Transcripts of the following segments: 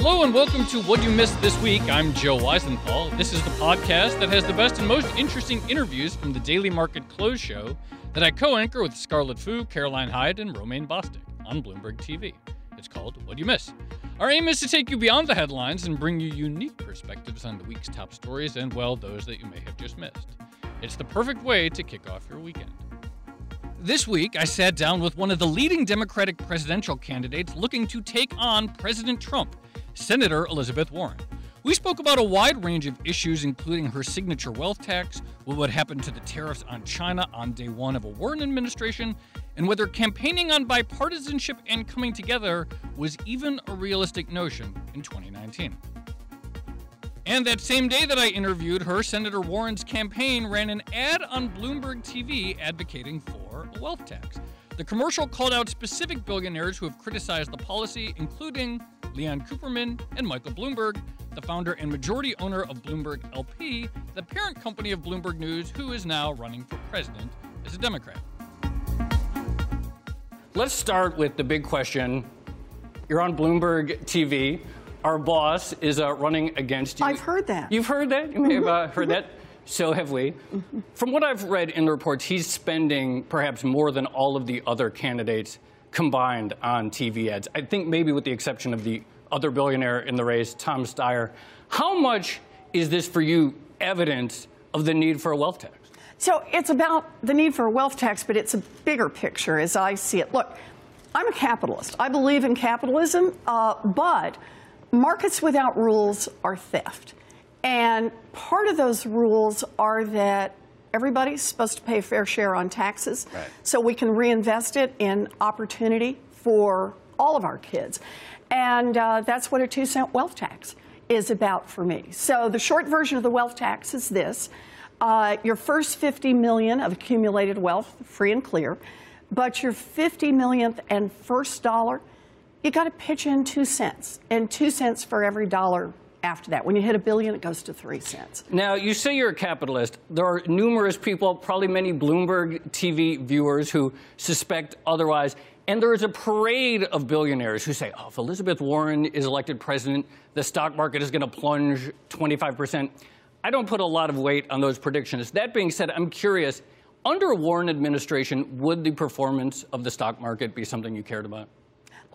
Hello and welcome to What You Missed This Week. I'm Joe Weisenthal. This is the podcast that has the best and most interesting interviews from the Daily Market Close show that I co-anchor with Scarlett Fu, Caroline Hyde, and Romaine Bostick on Bloomberg TV. It's called What You Miss. Our aim is to take you beyond the headlines and bring you unique perspectives on the week's top stories and, well, those that you may have just missed. It's the perfect way to kick off your weekend. This week, I sat down with one of the leading Democratic presidential candidates looking to take on President Trump Senator Elizabeth Warren. We spoke about a wide range of issues, including her signature wealth tax, what would happen to the tariffs on China on day one of a Warren administration, and whether campaigning on bipartisanship and coming together was even a realistic notion in 2019. And that same day that I interviewed her, Senator Warren's campaign ran an ad on Bloomberg TV advocating for a wealth tax. The commercial called out specific billionaires who have criticized the policy, including Leon Cooperman and Michael Bloomberg, the founder and majority owner of Bloomberg LP, the parent company of Bloomberg News, who is now running for president as a Democrat. Let's start with the big question. You're on Bloomberg TV. Our boss is uh, running against you. I've heard that. You've heard that? You may have uh, heard that. So have we. From what I've read in the reports, he's spending perhaps more than all of the other candidates combined on TV ads. I think maybe with the exception of the other billionaire in the race, Tom Steyer. How much is this for you evidence of the need for a wealth tax? So it's about the need for a wealth tax, but it's a bigger picture as I see it. Look, I'm a capitalist. I believe in capitalism, uh, but markets without rules are theft. And part of those rules are that everybody's supposed to pay a fair share on taxes right. so we can reinvest it in opportunity for all of our kids. And uh, that's what a two cent wealth tax is about for me. So the short version of the wealth tax is this. Uh, your first 50 million of accumulated wealth, free and clear, but your 50 millionth and first dollar, you got to pitch in two cents, and two cents for every dollar after that. When you hit a billion, it goes to three cents. Now, you say you're a capitalist. There are numerous people, probably many Bloomberg TV viewers, who suspect otherwise. And there is a parade of billionaires who say, oh, if Elizabeth Warren is elected president, the stock market is going to plunge 25%. I don't put a lot of weight on those predictions. That being said, I'm curious under a Warren administration, would the performance of the stock market be something you cared about?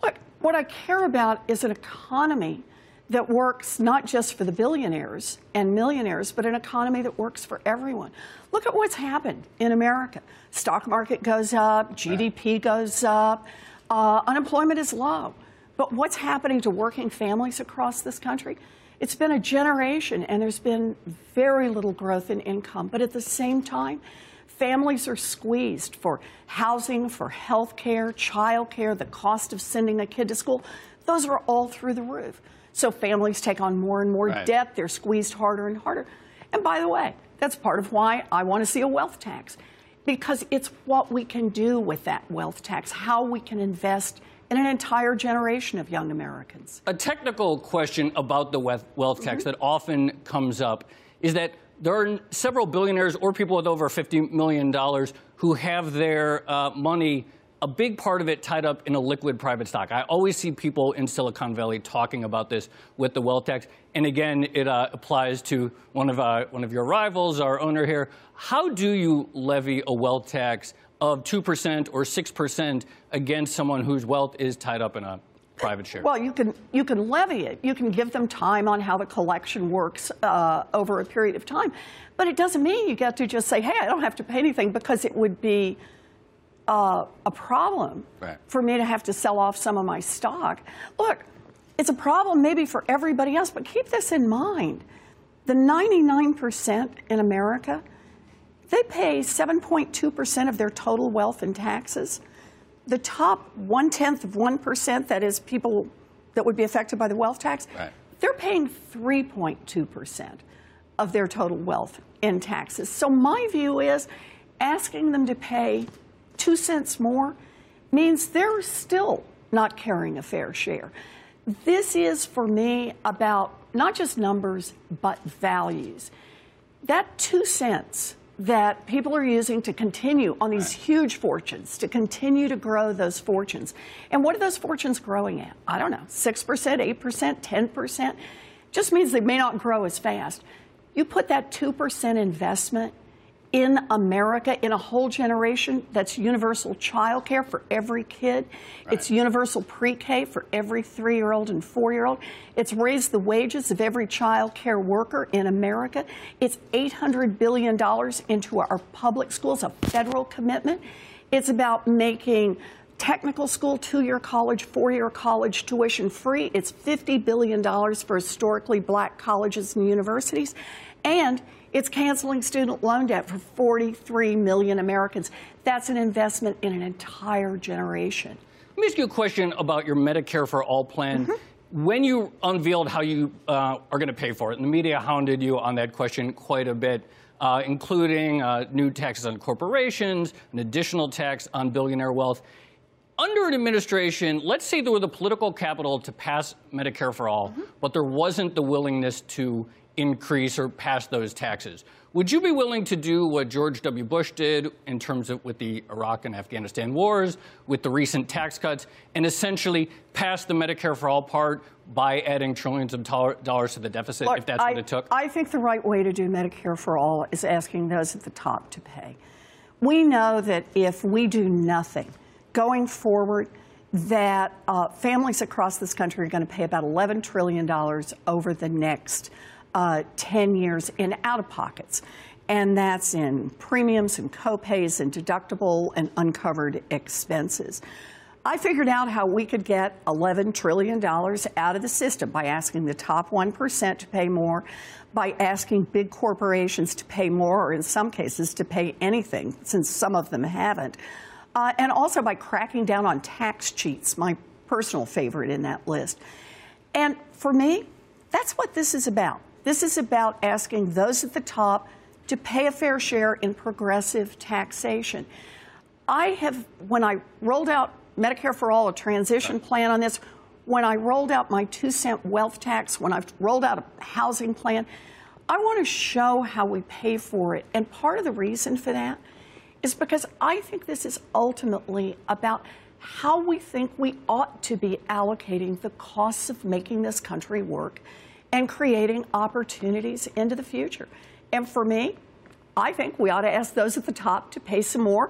Look, what I care about is an economy that works not just for the billionaires and millionaires, but an economy that works for everyone. Look at what's happened in America. Stock market goes up, GDP goes up, uh, unemployment is low. But what's happening to working families across this country? It's been a generation and there's been very little growth in income. But at the same time, families are squeezed for housing, for health care, child care, the cost of sending a kid to school. Those are all through the roof. So families take on more and more right. debt. They're squeezed harder and harder. And by the way, that's part of why I want to see a wealth tax, because it's what we can do with that wealth tax, how we can invest in an entire generation of young Americans. A technical question about the wealth tax mm-hmm. that often comes up is that there are several billionaires or people with over $50 million who have their uh, money a big part of it tied up in a liquid private stock. I always see people in Silicon Valley talking about this with the wealth tax. And again, it uh, applies to one of, uh, one of your rivals, our owner here. How do you levy a wealth tax of 2% or 6% against someone whose wealth is tied up in a private share? Well, you can you can levy it. You can give them time on how the collection works uh, over a period of time, but it doesn't mean you get to just say, "Hey, I don't have to pay anything," because it would be uh, a problem Right. for me to have to sell off some of my stock. Look, it's a problem maybe for everybody else, but keep this in mind: the 99% in America, they pay 7.2 percent of their total wealth in taxes the top one tenth of 1%, that is people that would be affected by the wealth tax, Right. they're paying 3.2% of their total wealth in taxes. So my view is asking them to pay two cents more means they're still not carrying a fair share. This is for me about not just numbers, but values that two cents that people are using to continue on these huge fortunes, to continue to grow those fortunes. And what are those fortunes growing at? I don't know, 6%, 8%, 10%? Just means they may not grow as fast. You put that 2% investment in America in a whole generation that's universal child care for every kid. It's universal pre K for every three year old and four year old. It's raised the wages of every child care worker in America. It's $800 billion into our public schools, a federal commitment. It's about making technical school, two year college, four year college tuition free. It's $50 billion for historically black colleges and universities. And it's canceling student loan debt for 43 million Americans. That's an investment in an entire generation. Let me ask you a question about your Medicare for All plan. When you unveiled how you uh, are going to pay for it, and the media hounded you on that question quite a bit, uh, including uh, new taxes on corporations, an additional tax on billionaire wealth. Under an administration, let's say there were the political capital to pass Medicare for all, mm-hmm. but there wasn't the willingness to increase or pass those taxes. Would you be willing to do what George W. Bush did in terms of with the Iraq and Afghanistan wars, with the recent tax cuts, and essentially pass the Medicare for all part by adding trillions of dollar- dollars to the deficit, Look, if that's I, what it took? I think the right way to do Medicare for all is asking those at the top to pay. We know that if we do nothing going forward, that uh, families across this country are going to pay about $11 trillion over the next uh, 10 years in out of pockets. And that's in premiums and copays and deductible and uncovered expenses. I figured out how we could get $11 trillion out of the system by asking the top 1% to pay more, by asking big corporations to pay more, or in some cases to pay anything, since some of them haven't, uh, and also by cracking down on tax cheats, my personal favorite in that list. And for me, that's what this is about. This is about asking those at the top to pay a fair share in progressive taxation. I have, when I rolled out Medicare for All, a transition plan on this, when I rolled out my two cent wealth tax, when I've rolled out a housing plan, I want to show how we pay for it. And part of the reason for that is because I think this is ultimately about how we think we ought to be allocating the costs of making this country work and creating opportunities into the future. And for me, I think we ought to ask those at the top to pay some more.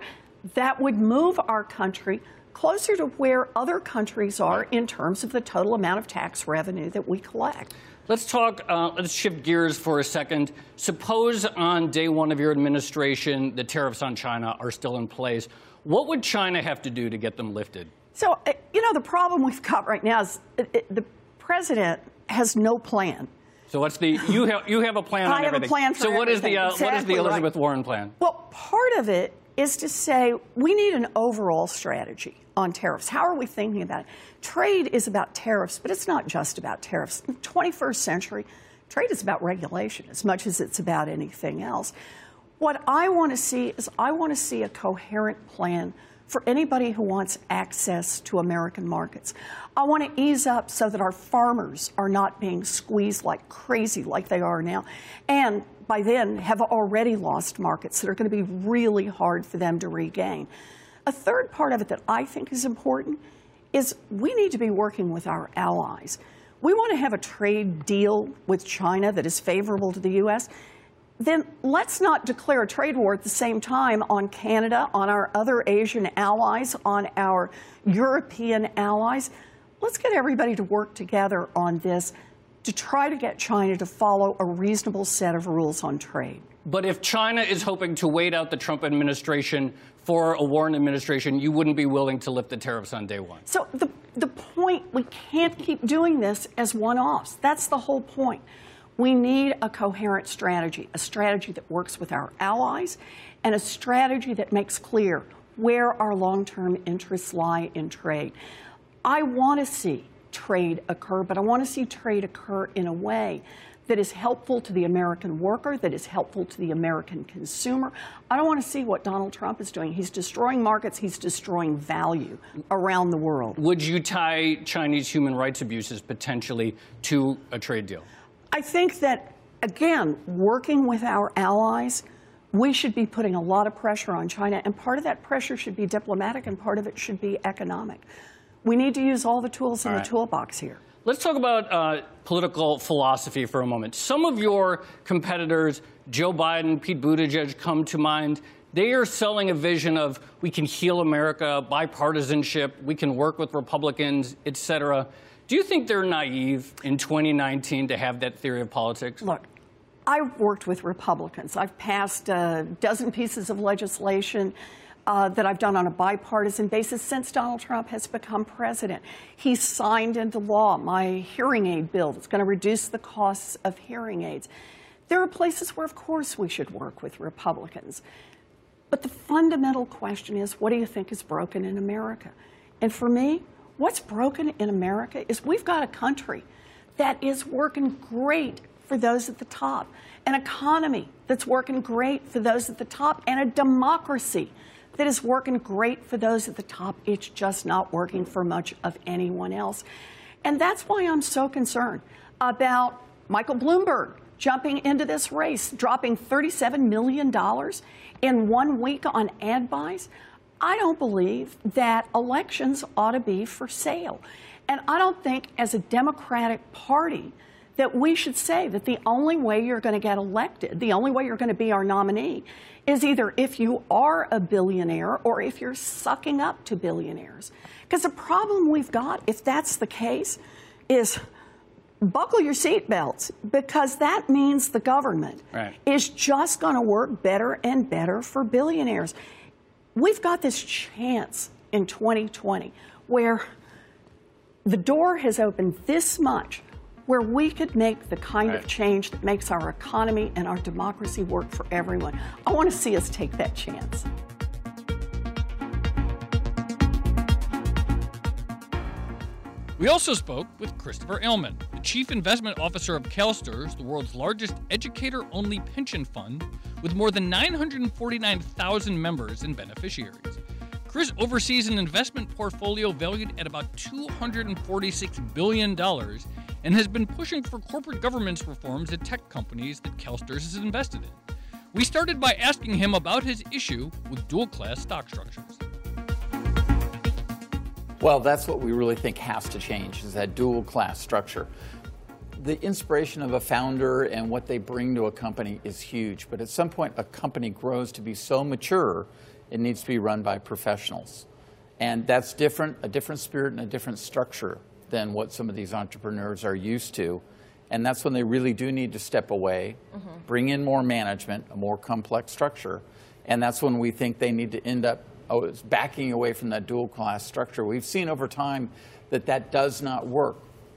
That would move our country closer to where other countries are in terms of the total amount of tax revenue that we collect. Let's talk, uh, let's shift gears for a second. Suppose on day one of your administration, the tariffs on China are still in place. What would China have to do to get them lifted? So, uh, you know, the problem we've got right now is uh, uh, the president has no plan. So what's the you have you have a plan on I have a plan for so what is the everything. uh, what is the Exactly right. Elizabeth Warren plan? Well, part of it is to say we need an overall strategy on tariffs. How are we thinking about it? Trade is about tariffs, but it's not just about tariffs. In the 21st century, trade is about regulation as much as it's about anything else. What I want to see is I want to see a coherent plan for anybody who wants access to American markets. I want to ease up so that our farmers are not being squeezed like crazy like they are now. And by then have already lost markets that are going to be really hard for them to regain. A third part of it that I think is important is we need to be working with our allies. We want to have a trade deal with China that is favorable to the U.S. Then let's not declare a trade war at the same time on Canada, on our other Asian allies, on our European allies. Let's get everybody to work together on this to try to get China to follow a reasonable set of rules on trade. But if China is hoping to wait out the Trump administration for a Warren administration, you wouldn't be willing to lift the tariffs on day one. So the, the point, we can't keep doing this as one offs. That's the whole point. We need a coherent strategy, a strategy that works with our allies, and a strategy that makes clear where our long term interests lie in trade. I want to see trade occur, but I want to see trade occur in a way that is helpful to the American worker, that is helpful to the American consumer. I don't want to see what Donald Trump is doing. He's destroying markets, he's destroying value around the world. Would you tie Chinese human rights abuses potentially to a trade deal? I think that, again, working with our allies, we should be putting a lot of pressure on China, and part of that pressure should be diplomatic and part of it should be economic. We need to use all the tools in the toolbox here. Let's talk about uh, political philosophy for a moment. Some of your competitors, Joe Biden, Pete Buttigieg, come to mind. They are selling a vision of we can heal America, bipartisanship, we can work with Republicans, et cetera. Do you think they're naive in 2019 to have that theory of politics? Look, I've worked with Republicans. I've passed a dozen pieces of legislation uh, that I've done on a bipartisan basis since Donald Trump has become president. He signed into law my hearing aid bill that's going to reduce the costs of hearing aids. There are places where, of course, we should work with Republicans. But the fundamental question is what do you think is broken in America? And for me, what's broken in America is we've got a country that is working great for those at the top, an economy that's working great for those at the top, and a democracy that is working great for those at the top. It's just not working for much of anyone else. And that's why I'm so concerned about Michael Bloomberg jumping into this race, dropping $37 million in one week on ad buys. I don't believe that elections ought to be for sale. And I don't think, as a Democratic Party, that we should say that the only way you're going to get elected, the only way you're going to be our nominee, is either if you are a billionaire or if you're sucking up to billionaires. Because the problem we've got, if that's the case, is buckle your seatbelts because that means the government right. is just going to work better and better for billionaires. We've got this chance in 2020 where the door has opened this much where we could make the kind right. of change that makes our economy and our democracy work for everyone. I want to see us take that chance. We also spoke with Christopher Ailman, the Chief Investment Officer of CalSTRS, the world's largest educator only pension fund, with more than 949,000 members and beneficiaries. Chris oversees an investment portfolio valued at about $246 billion and has been pushing for corporate governance reforms at tech companies that CalSTRS is invested in. We started by asking him about his issue with dual class stock structures. Well, that's what we really think has to change is that dual class structure. The inspiration of a founder and what they bring to a company is huge, but at some point a company grows to be so mature, it needs to be run by professionals. And that's different, a different spirit and a different structure than what some of these entrepreneurs are used to. And that's when they really do need to step away, mm-hmm. bring in more management, a more complex structure. And that's when we think they need to end up oh, backing away from that dual class structure. We've seen over time that that does not work.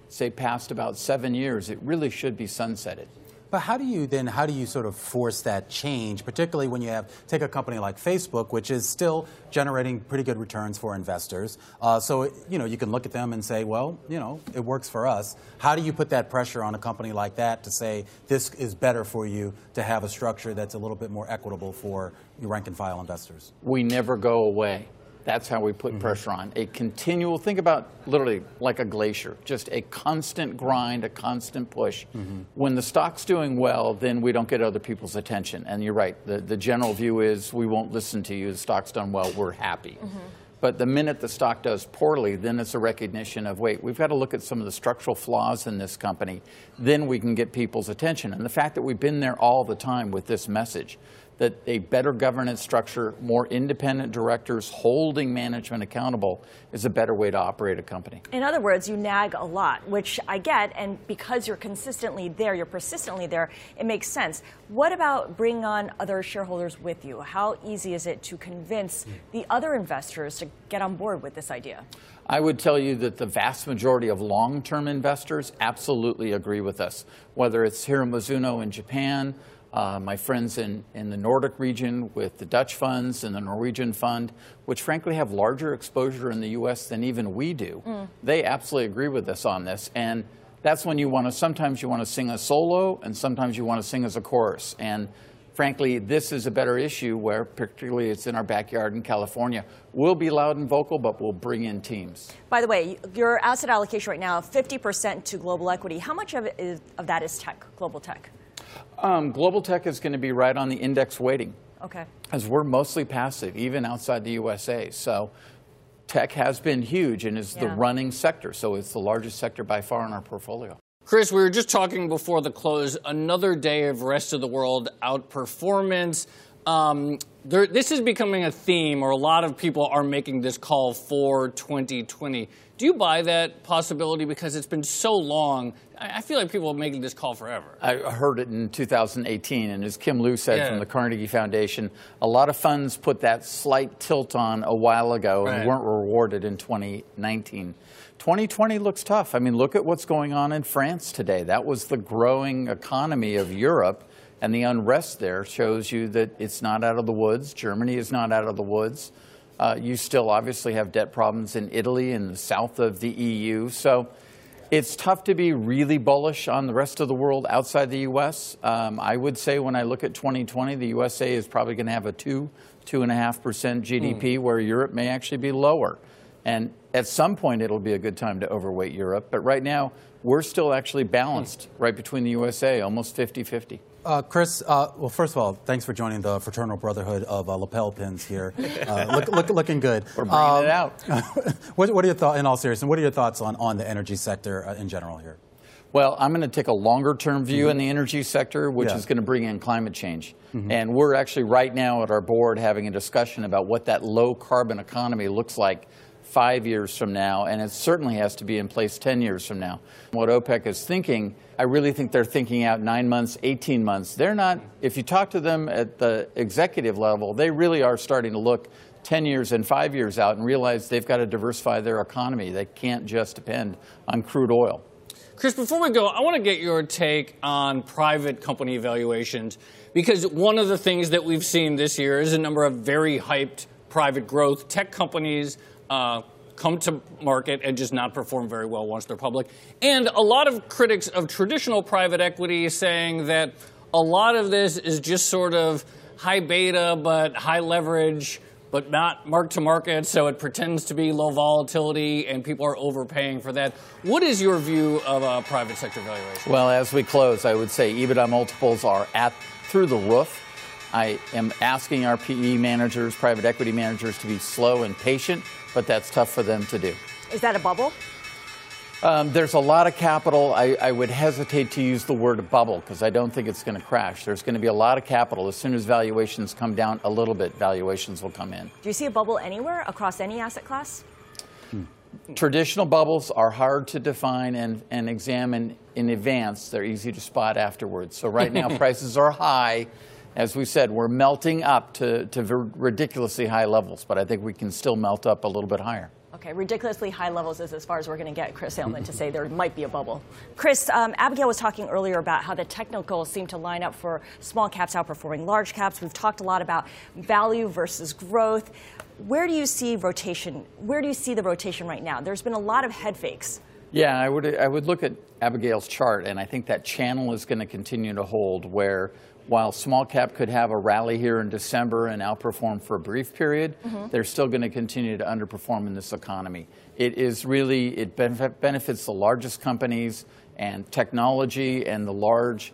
Say, past about seven years, it really should be sunsetted. But how do you then, how do you sort of force that change, particularly when you have, take a company like Facebook, which is still generating pretty good returns for investors. Uh, so, you know, you can look at them and say, well, you know, it works for us. How do you put that pressure on a company like that to say this is better for you to have a structure that's a little bit more equitable for your rank and file investors? We never go away. That's how we put mm-hmm. pressure on. A continual, think about literally like a glacier, just a constant grind, a constant push. Mm-hmm. When the stock's doing well, then we don't get other people's attention. And you're right, the, the general view is we won't listen to you. The stock's done well, we're happy. Mm-hmm. But the minute the stock does poorly, then it's a recognition of wait, we've got to look at some of the structural flaws in this company. Then we can get people's attention. And the fact that we've been there all the time with this message that a better governance structure, more independent directors holding management accountable is a better way to operate a company. In other words, you nag a lot, which I get, and because you're consistently there, you're persistently there, it makes sense. What about bringing on other shareholders with you? How easy is it to convince the other investors to get on board with this idea? I would tell you that the vast majority of long term investors absolutely agree with us, whether it's here in Mizuno in Japan uh, my friends in, in the Nordic region with the Dutch funds and the Norwegian fund, which frankly have larger exposure in the U.S. than even we do, mm. they absolutely agree with us on this. And that's when you want to, sometimes you want to sing a solo and sometimes you want to sing as a chorus. And frankly, this is a better issue where, particularly it's in our backyard in California, we'll be loud and vocal, but we'll bring in teams. By the way, your asset allocation right now, 50% to global equity. How much of, is, of that is tech, global tech? Um, global tech is going to be right on the index weighting. Okay. As we're mostly passive, even outside the USA. So tech has been huge and is yeah. the running sector. So it's the largest sector by far in our portfolio. Chris, we were just talking before the close. Another day of rest of the world outperformance. Um, there, this is becoming a theme, or a lot of people are making this call for 2020. Do you buy that possibility because it's been so long? I feel like people are making this call forever. I heard it in 2018, and as Kim Lew said yeah. from the Carnegie Foundation, a lot of funds put that slight tilt on a while ago right. and weren't rewarded in 2019. 2020 looks tough. I mean, look at what's going on in France today. That was the growing economy of Europe, and the unrest there shows you that it's not out of the woods. Germany is not out of the woods. Uh, you still obviously have debt problems in Italy and the south of the EU. So it's tough to be really bullish on the rest of the world outside the U.S. Um, I would say when I look at 2020, the USA is probably going to have a 2, 2.5% GDP, mm. where Europe may actually be lower. And at some point, it'll be a good time to overweight Europe. But right now, we're still actually balanced mm. right between the USA, almost 50 50. Uh, Chris, uh, well, first of all, thanks for joining the Fraternal Brotherhood of uh, lapel pins here. Uh, look, look, looking good. We're bringing um, it out. what, what, are your thoughts, in all seriousness, what are your thoughts on, on the energy sector uh, in general here? Well, I'm going to take a longer term view mm-hmm. in the energy sector, which yeah. is going to bring in climate change. Mm-hmm. And we're actually right now at our board having a discussion about what that low carbon economy looks like five years from now, and it certainly has to be in place 10 years from now. What OPEC is thinking, I really think they're thinking out nine months, 18 months. They're not, if you talk to them at the executive level, they really are starting to look 10 years and five years out and realize they've got to diversify their economy. They can't just depend on crude oil. Chris, before we go, I want to get your take on private company evaluations because one of the things that we've seen this year is a number of very hyped private growth tech companies uh, come to market and just not perform very well once they're public. And a lot of critics of traditional private equity saying that a lot of this is just sort of high beta but high leverage but not mark to market, so it pretends to be low volatility, and people are overpaying for that. What is your view of a private sector valuation? Well, as we close, I would say EBITDA multiples are at through the roof. I am asking our PE managers, private equity managers, to be slow and patient but that's tough for them to do. Is that a bubble? Um, there's a lot of capital. I, I, would hesitate to use the word bubble because I don't think it's going to crash. There's going to be a lot of capital. As soon as valuations come down a little bit, valuations will come in. Do you see a bubble anywhere across any asset class? Hmm. Traditional bubbles are hard to define and, and examine in advance. They're easy to spot afterwards. So right now prices are high as we said, we're melting up to, to ridiculously high levels, but I think we can still melt up a little bit higher. Okay, ridiculously high levels is as far as we're going to get Chris Ailman to say there might be a bubble. Chris, um, Abigail was talking earlier about how the technicals seem to line up for small caps outperforming large caps. We've talked a lot about value versus growth. Where do you see rotation? Where do you see the rotation right now? There's been a lot of head fakes. Yeah, I would I would look at Abigail's chart, and I think that channel is going to continue to hold where while small cap could have a rally here in December and outperform for a brief period, mm-hmm. they're still going to continue to underperform in this economy. It is really, it benefits the largest companies and technology and the large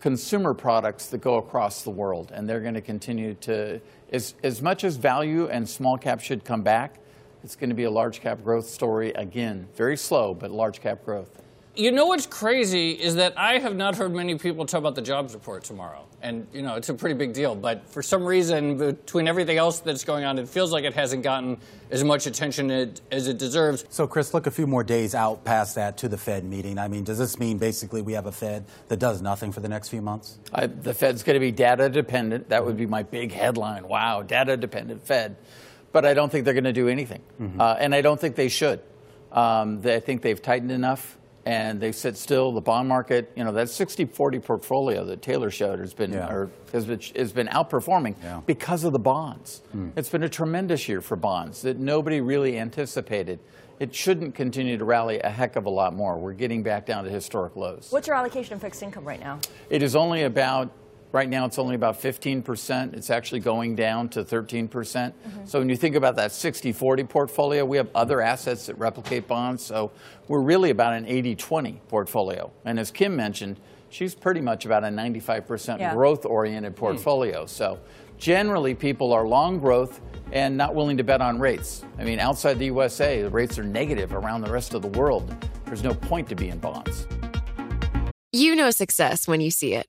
consumer products that go across the world. And they're going to continue to, as, as much as value and small cap should come back, it's going to be a large cap growth story again. Very slow, but large cap growth. You know what's crazy is that I have not heard many people talk about the jobs report tomorrow. And, you know, it's a pretty big deal. But for some reason, between everything else that's going on, it feels like it hasn't gotten as much attention as it deserves. So, Chris, look a few more days out past that to the Fed meeting. I mean, does this mean basically we have a Fed that does nothing for the next few months? I, the Fed's going to be data dependent. That would be my big headline. Wow, data dependent Fed. But I don't think they're going to do anything. Mm-hmm. Uh, and I don't think they should. Um, they, I think they've tightened enough and they sit still. The bond market, you know, that 60-40 portfolio that Taylor showed has been yeah. or has been, has been outperforming yeah. because of the bonds. Mm. It's been a tremendous year for bonds that nobody really anticipated. It shouldn't continue to rally a heck of a lot more. We're getting back down to historic lows. What's your allocation of fixed income right now? It is only about Right now, it's only about 15%. It's actually going down to 13%. percent mm hmm So when you think about that 60 40 portfolio, we have other assets that replicate bonds. So we're really about an 80 20 portfolio. And as Kim mentioned, she's pretty much about a 95% yeah. growth oriented hmm. portfolio. Mm. So generally, people are long growth and not willing to bet on rates. I mean, outside the USA, the rates are negative around the rest of the world. There's no point to be in bonds. You know success when you see it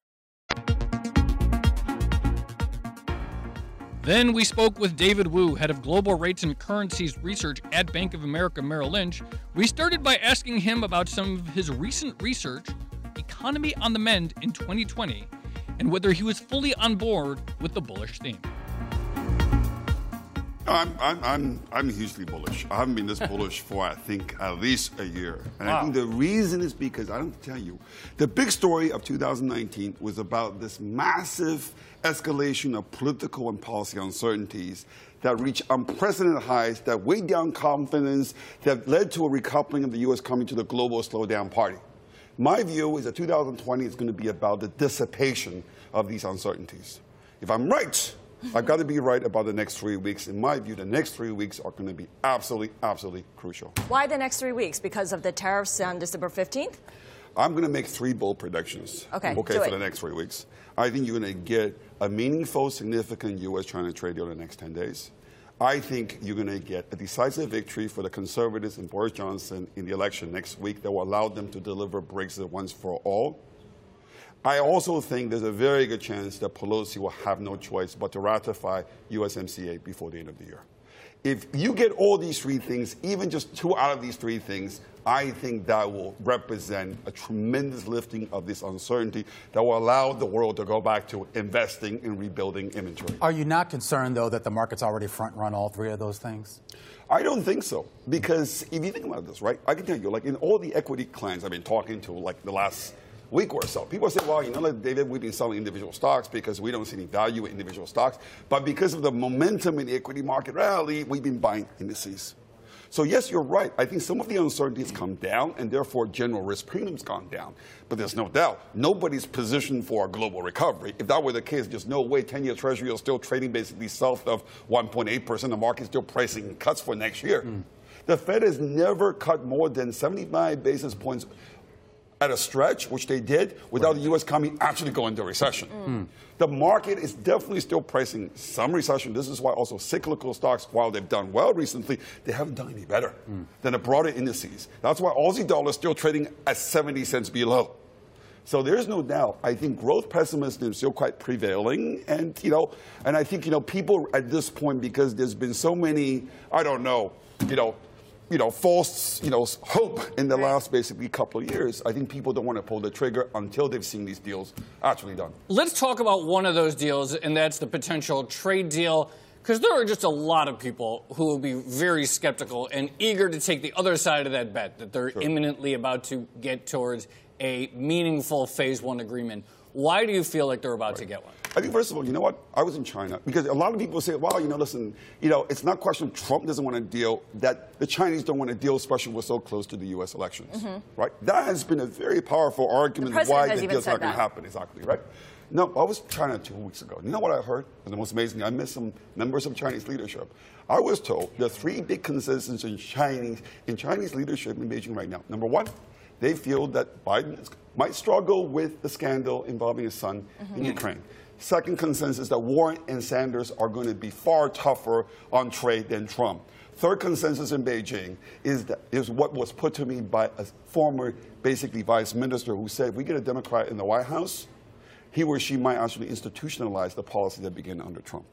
Then we spoke with David Woo, head of global rates and currencies research at Bank of America Merrill Lynch. We started by asking him about some of his recent research, economy on the mend in 2020, and whether he was fully on board with the bullish theme. I'm, I'm, I'm, I'm hugely bullish. I haven't been this bullish for, I think, at least a year. And wow. I think the reason is because, I don't tell you, the big story of 2019 was about this massive escalation of political and policy uncertainties that reached unprecedented highs, that weighed down confidence, that led to a recoupling of the U.S. coming to the global slowdown party. My view is that 2020 is going to be about the dissipation of these uncertainties. If I'm right, I've got to be right about the next three weeks. In my view, the next three weeks are going to be absolutely, absolutely crucial. Why the next three weeks? Because of the tariffs on December 15th? I'm going to make three bold predictions. Okay. Okay, for it. the next three weeks. I think you're going to get a meaningful, significant U.S. China trade deal in the next 10 days. I think you're going to get a decisive victory for the conservatives and Boris Johnson in the election next week that will allow them to deliver Brexit once for all. I also think there's a very good chance that Pelosi will have no choice but to ratify USMCA before the end of the year. If you get all these three things, even just two out of these three things, I think that will represent a tremendous lifting of this uncertainty that will allow the world to go back to investing in rebuilding inventory. Are you not concerned, though, that the market's already front run all three of those things? I don't think so. Because if you think about this, right, I can tell you, like in all the equity clients I've been talking to, like the last week or so. People say, well, you know, David, we've been selling individual stocks because we don't see any value in individual stocks. But because of the momentum in the equity market rally, we've been buying indices. So yes, you're right. I think some of the uncertainties come down, and therefore general risk premiums gone down. But there's no doubt nobody's positioned for a global recovery. If that were the case, there's no way 10-year Treasury is still trading basically south of 1.8 percent. The market's still pricing cuts for next year. Mm. The Fed has never cut more than 75 basis points at a stretch, which they did, without right. the U.S. economy actually going into recession. Mm. The market is definitely still pricing some recession. This is why also cyclical stocks, while they've done well recently, they haven't done any better mm. than the broader indices. That's why Aussie dollar is still trading at 70 cents below. So there's no doubt. I think growth pessimism is still quite prevailing, and you know, and I think you know people at this point because there's been so many, I don't know, you know, you know, false, you know, hope in the last basically couple of years. I think people don't want to pull the trigger until they've seen these deals actually done. Let's talk about one of those deals, and that's the potential trade deal. Because there are just a lot of people who will be very skeptical and eager to take the other side of that bet that they're sure. imminently about to get towards a meaningful phase one agreement. Why do you feel like they're about right. to get one? I think, first of all, you know what? I was in China because a lot of people say, well, you know, listen, you know, it's not a question of Trump doesn't want to deal, that the Chinese don't want to deal, especially we're so close to the U.S. elections, mm-hmm. right? That has been a very powerful argument why the deal's not going to happen, exactly, right? No, I was in China two weeks ago. You know what I heard? And the most amazing, I met some members of Chinese leadership. I was told the three big consensus in Chinese, in Chinese leadership in Beijing right now. Number one, they feel that Biden might struggle with the scandal involving his son mm-hmm. in Ukraine. Second consensus that Warren and Sanders are going to be far tougher on trade than Trump. Third consensus in Beijing is, that, is what was put to me by a former, basically, vice minister who said if we get a Democrat in the White House, he or she might actually institutionalize the policy that began under Trump.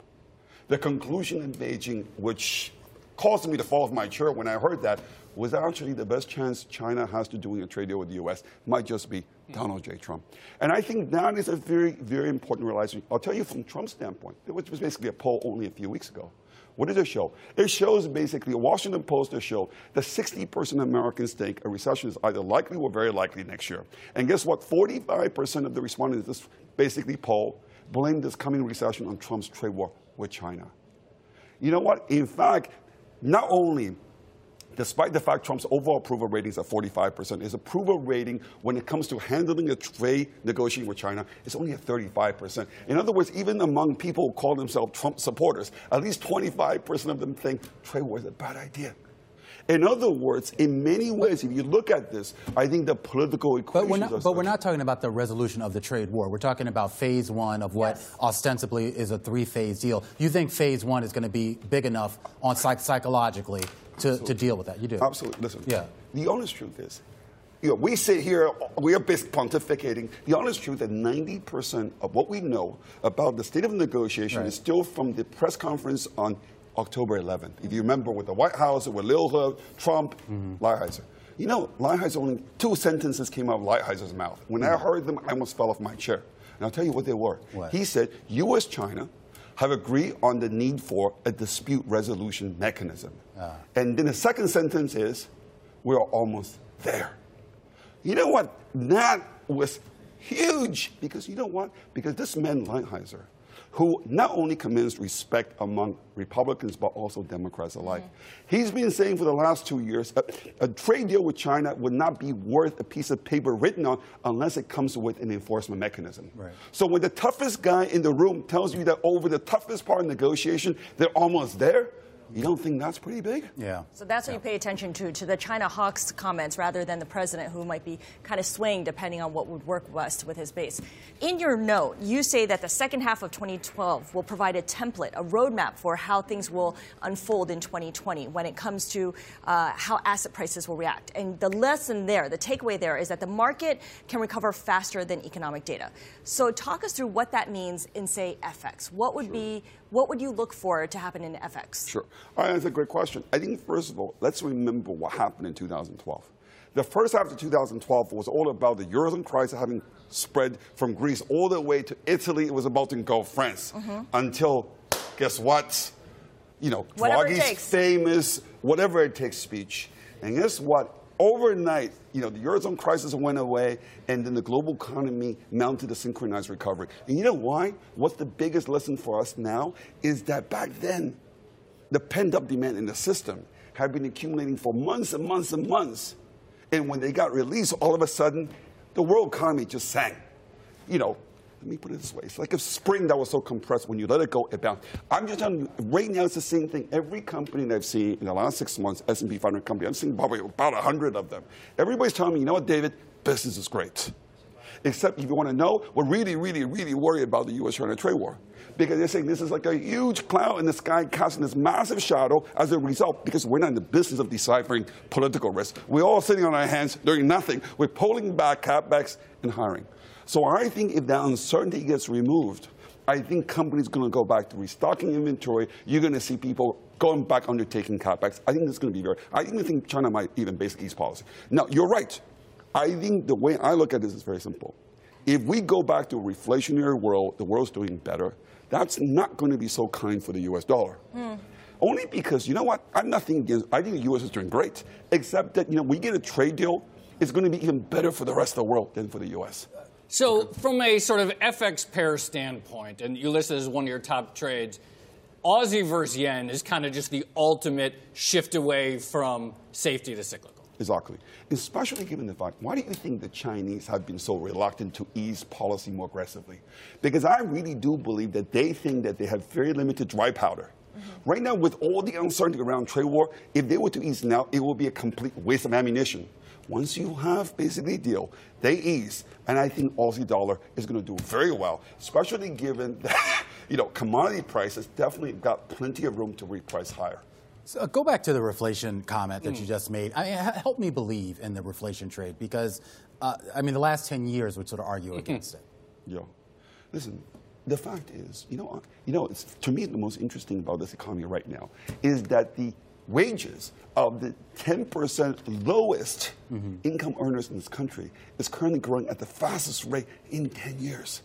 The conclusion in Beijing, which caused me to fall off my chair when I heard that, was actually the best chance China has to doing a trade deal with the U.S. might just be Donald J. Trump. And I think that is a very, very important realization. I'll tell you from Trump's standpoint, which was basically a poll only a few weeks ago. What does it show? It shows basically a Washington Post to show that 60% of Americans think a recession is either likely or very likely next year. And guess what? 45% of the respondents this basically poll blame this coming recession on Trump's trade war with China. You know what? In fact, not only despite the fact Trump's overall approval rating is at 45%, his approval rating when it comes to handling a trade negotiation with China is only at 35%. In other words, even among people who call themselves Trump supporters, at least 25% of them think trade war is a bad idea. In other words, in many ways, if you look at this, I think the political equation. But we're not, but we're not talking about the resolution of the trade war. We're talking about phase one of what yes. ostensibly is a three-phase deal. You think phase one is going to be big enough on psych- psychologically to, to deal with that? You do. Absolutely. Listen. Yeah. The honest truth is, you know, we sit here, we are pontificating. The honest truth is that 90% of what we know about the state of negotiation right. is still from the press conference on October 11th. If you remember with the White House, with Liu He, Trump, mm-hmm. Lighthizer. You know, Lighthizer only two sentences came out of Lighthizer's mouth. When mm-hmm. I heard them, I almost fell off my chair. And I'll tell you what they were. What? He said, U.S. China have agreed on the need for a dispute resolution mechanism. Ah. And then the second sentence is, we're almost there. You know what? That was huge because you know what? Because this man, Lighthizer, who not only commands respect among Republicans but also Democrats alike. Mm-hmm. He's been saying for the last two years a, a, trade deal with China would not be worth a piece of paper written on unless it comes with an enforcement mechanism. Right. So when the toughest guy in the room tells you that over the toughest part of negotiation, they're almost there, you don't think that's pretty big? Yeah. So that's what yeah. you pay attention to, to the China hawks comments rather than the president who might be kind of swaying depending on what would work best with his base. In your note, you say that the second half of 2012 will provide a template, a roadmap for how things will unfold in 2020 when it comes to uh, how asset prices will react. And the lesson there, the takeaway there is that the market can recover faster than economic data. So talk us through what that means in, say, FX. What would sure. be what would you look for to happen in FX? Sure. All right, that's a great question. I think, first of all, let's remember what happened in 2012. The first half of 2012 was all about the Eurozone crisis having spread from Greece all the way to Italy. It was about to engulf France mm-hmm. until, guess what? You know, Draghi's famous whatever it takes speech. And guess what? Overnight, you know, the Eurozone crisis went away, and then the global economy mounted a synchronized recovery. And you know why? What's the biggest lesson for us now is that back then, the pent up demand in the system had been accumulating for months and months and months. And when they got released, all of a sudden, the world economy just sank. You know, let me put it this way. It's like a spring that was so compressed when you let it go, it bounced. I'm just telling you, right now it's the same thing. Every company that I've seen in the last six months, S&P 500 company, I've seen probably about 100 of them. Everybody's telling me, you know what, David, business is great. Except if you want to know, we're really, really, really worried about the U.S.-China trade war because they're saying this is like a huge cloud in the sky casting this massive shadow as a result because we're not in the business of deciphering political risk. We're all sitting on our hands doing nothing. We're pulling back capex and hiring. So I think if that uncertainty gets removed, I think companies are going to go back to restocking inventory. You're going to see people going back undertaking capex. I think this is going to be very. I even think China might even basically ease policy. Now you're right. I think the way I look at this is very simple. If we go back to a reflationary world, the world's doing better. That's not going to be so kind for the U.S. dollar. Mm. Only because you know what? I'm nothing against. I think the U.S. is doing great, except that you know we get a trade deal. It's going to be even better for the rest of the world than for the U.S. So, from a sort of FX pair standpoint, and you list it as one of your top trades, Aussie versus yen is kind of just the ultimate shift away from safety to cyclical. Exactly. Especially given the fact, why do you think the Chinese have been so reluctant to ease policy more aggressively? Because I really do believe that they think that they have very limited dry powder. Mm-hmm. Right now, with all the uncertainty around trade war, if they were to ease now, it will be a complete waste of ammunition. Once you have basically a deal, they ease, and I think Aussie dollar is going to do very well, especially given that you know commodity prices definitely got plenty of room to reprice higher. So uh, go back to the reflation comment that mm. you just made. I mean, help me believe in the reflation trade because, uh, I mean, the last 10 years would sort of argue against it. Yeah. Listen, the fact is, you know, you know, to me, the most interesting about this economy right now is that the wages of the 10% lowest mm-hmm. income earners in this country is currently growing at the fastest rate in 10 years.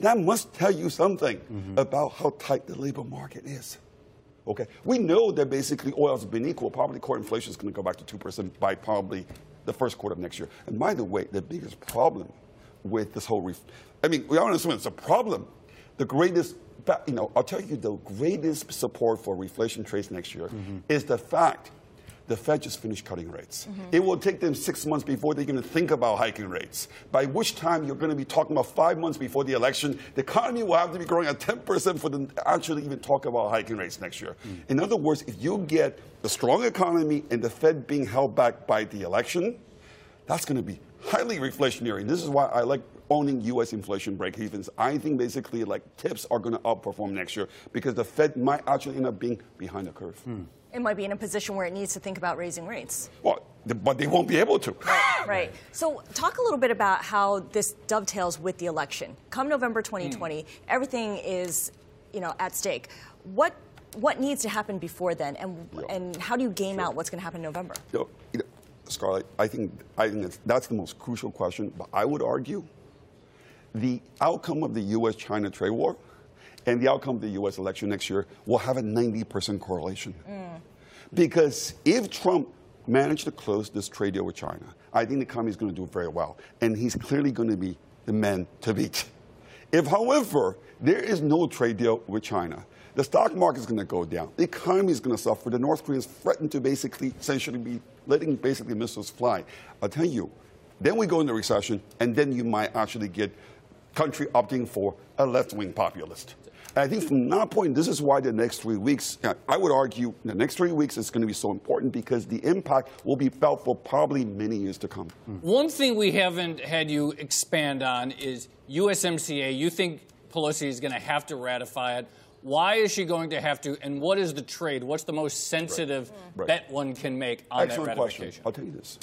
That must tell you something mm-hmm. about how tight the labor market is. Okay, we know that basically oil has been equal. Probably core inflation is going to go back to 2% by probably the first quarter of next year. And by the way, the biggest problem with this whole, I mean, we all understand it's a problem. The greatest but, you know, I'll tell you the greatest support for reflation trades next year mm-hmm. is the fact the Fed just finished cutting rates. Mm-hmm. It will take them six months before they're going to think about hiking rates. By which time you're going to be talking about five months before the election, the economy will have to be growing at 10% for them to actually even talk about hiking rates next year. Mm. In other words, if you get the strong economy and the Fed being held back by the election, that's going to be highly reflationary. And this is why I like owning U.S. inflation break evens. I think basically like TIPS are going to outperform next year because the Fed might actually end up being behind the curve. Hmm. It might be in a position where it needs to think about raising rates. Well, but they won't be able to. Right, right. So, talk a little bit about how this dovetails with the election. Come November 2020, mm. everything is, you know, at stake. What what needs to happen before then, and and how do you game sure. out what's going to happen in November? You know, Scarlet, I think I think that's, that's the most crucial question. But I would argue the outcome of the U.S. China trade war and the outcome of the U.S. election next year will have a 90% correlation. Mm. Because if Trump managed to close this trade deal with China, I think the economy is going to do very well. And he's clearly going to be the man to beat. If, however, there is no trade deal with China, the stock market is going to go down. The economy is going to suffer. The North Koreans threaten to basically, essentially be letting basically missiles fly. I'll tell you, then we go into recession, and then you might actually get country opting for a left wing populist. And I think from that point, this is why the next three weeks, I would argue the next three weeks is going to be so important because the impact will be felt for probably many years to come. Hmm. One thing we haven't had you expand on is USMCA. You think Pelosi is going to have to ratify it. Why is she going to have to? And what is the trade? What's the most sensitive right. bet one can make on Excellent that ratification? Question. I'll tell you this.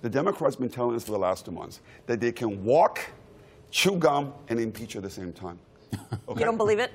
The Democrats have been telling us for the last two months that they can walk chew gum, and impeach at the same time. Okay? You don't believe it?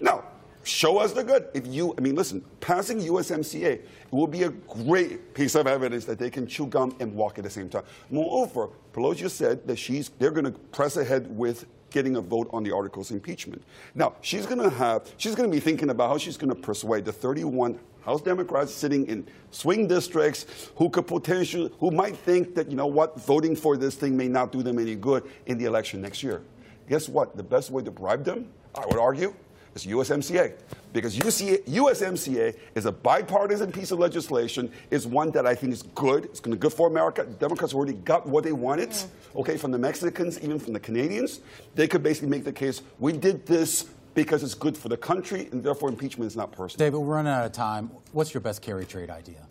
no. Show us the good. If you, I mean, listen, passing USMCA it will be a great piece of evidence that they can chew gum and walk at the same time. Moreover, Pelosi said that she's, they're going to press ahead with getting a vote on the articles of impeachment. Now, she's going to have, she's going to be thinking about how she's going to persuade the 31 House Democrats sitting in swing districts who could potentially, who might think that, you know what, voting for this thing may not do them any good in the election next year. Guess what? The best way to bribe them, I would argue, is USMCA. Because USMCA is a bipartisan piece of legislation, is one that I think is good. It's going to be good for America. The Democrats already got what they wanted, mm-hmm. okay, from the Mexicans, even from the Canadians. They could basically make the case, we did this because it's good for the country, and therefore impeachment is not personal. David, we're running out of time. What's your best carry trade idea?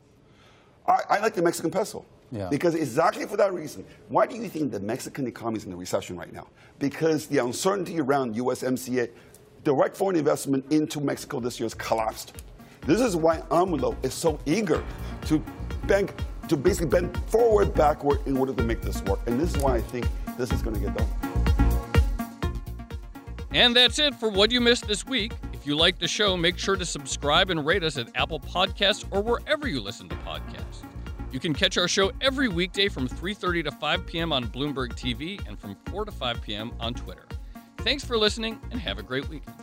I, I like the Mexican peso. Yeah. Because exactly for that reason, why do you think the Mexican economy is in a recession right now? Because the uncertainty around USMCA, direct foreign investment into Mexico this year has collapsed. This is why AMLO is so eager to bank, to basically bend forward, backward in order to make this work. And this is why I think this is going to get done. And that's it for What You Missed This Week. If you like the show, make sure to subscribe and rate us at Apple Podcasts or wherever you listen to podcasts. You can catch our show every weekday from 3:30 to 5 p.m. on Bloomberg TV and from 4 to 5 p.m. on Twitter. Thanks for listening and have a great weekend.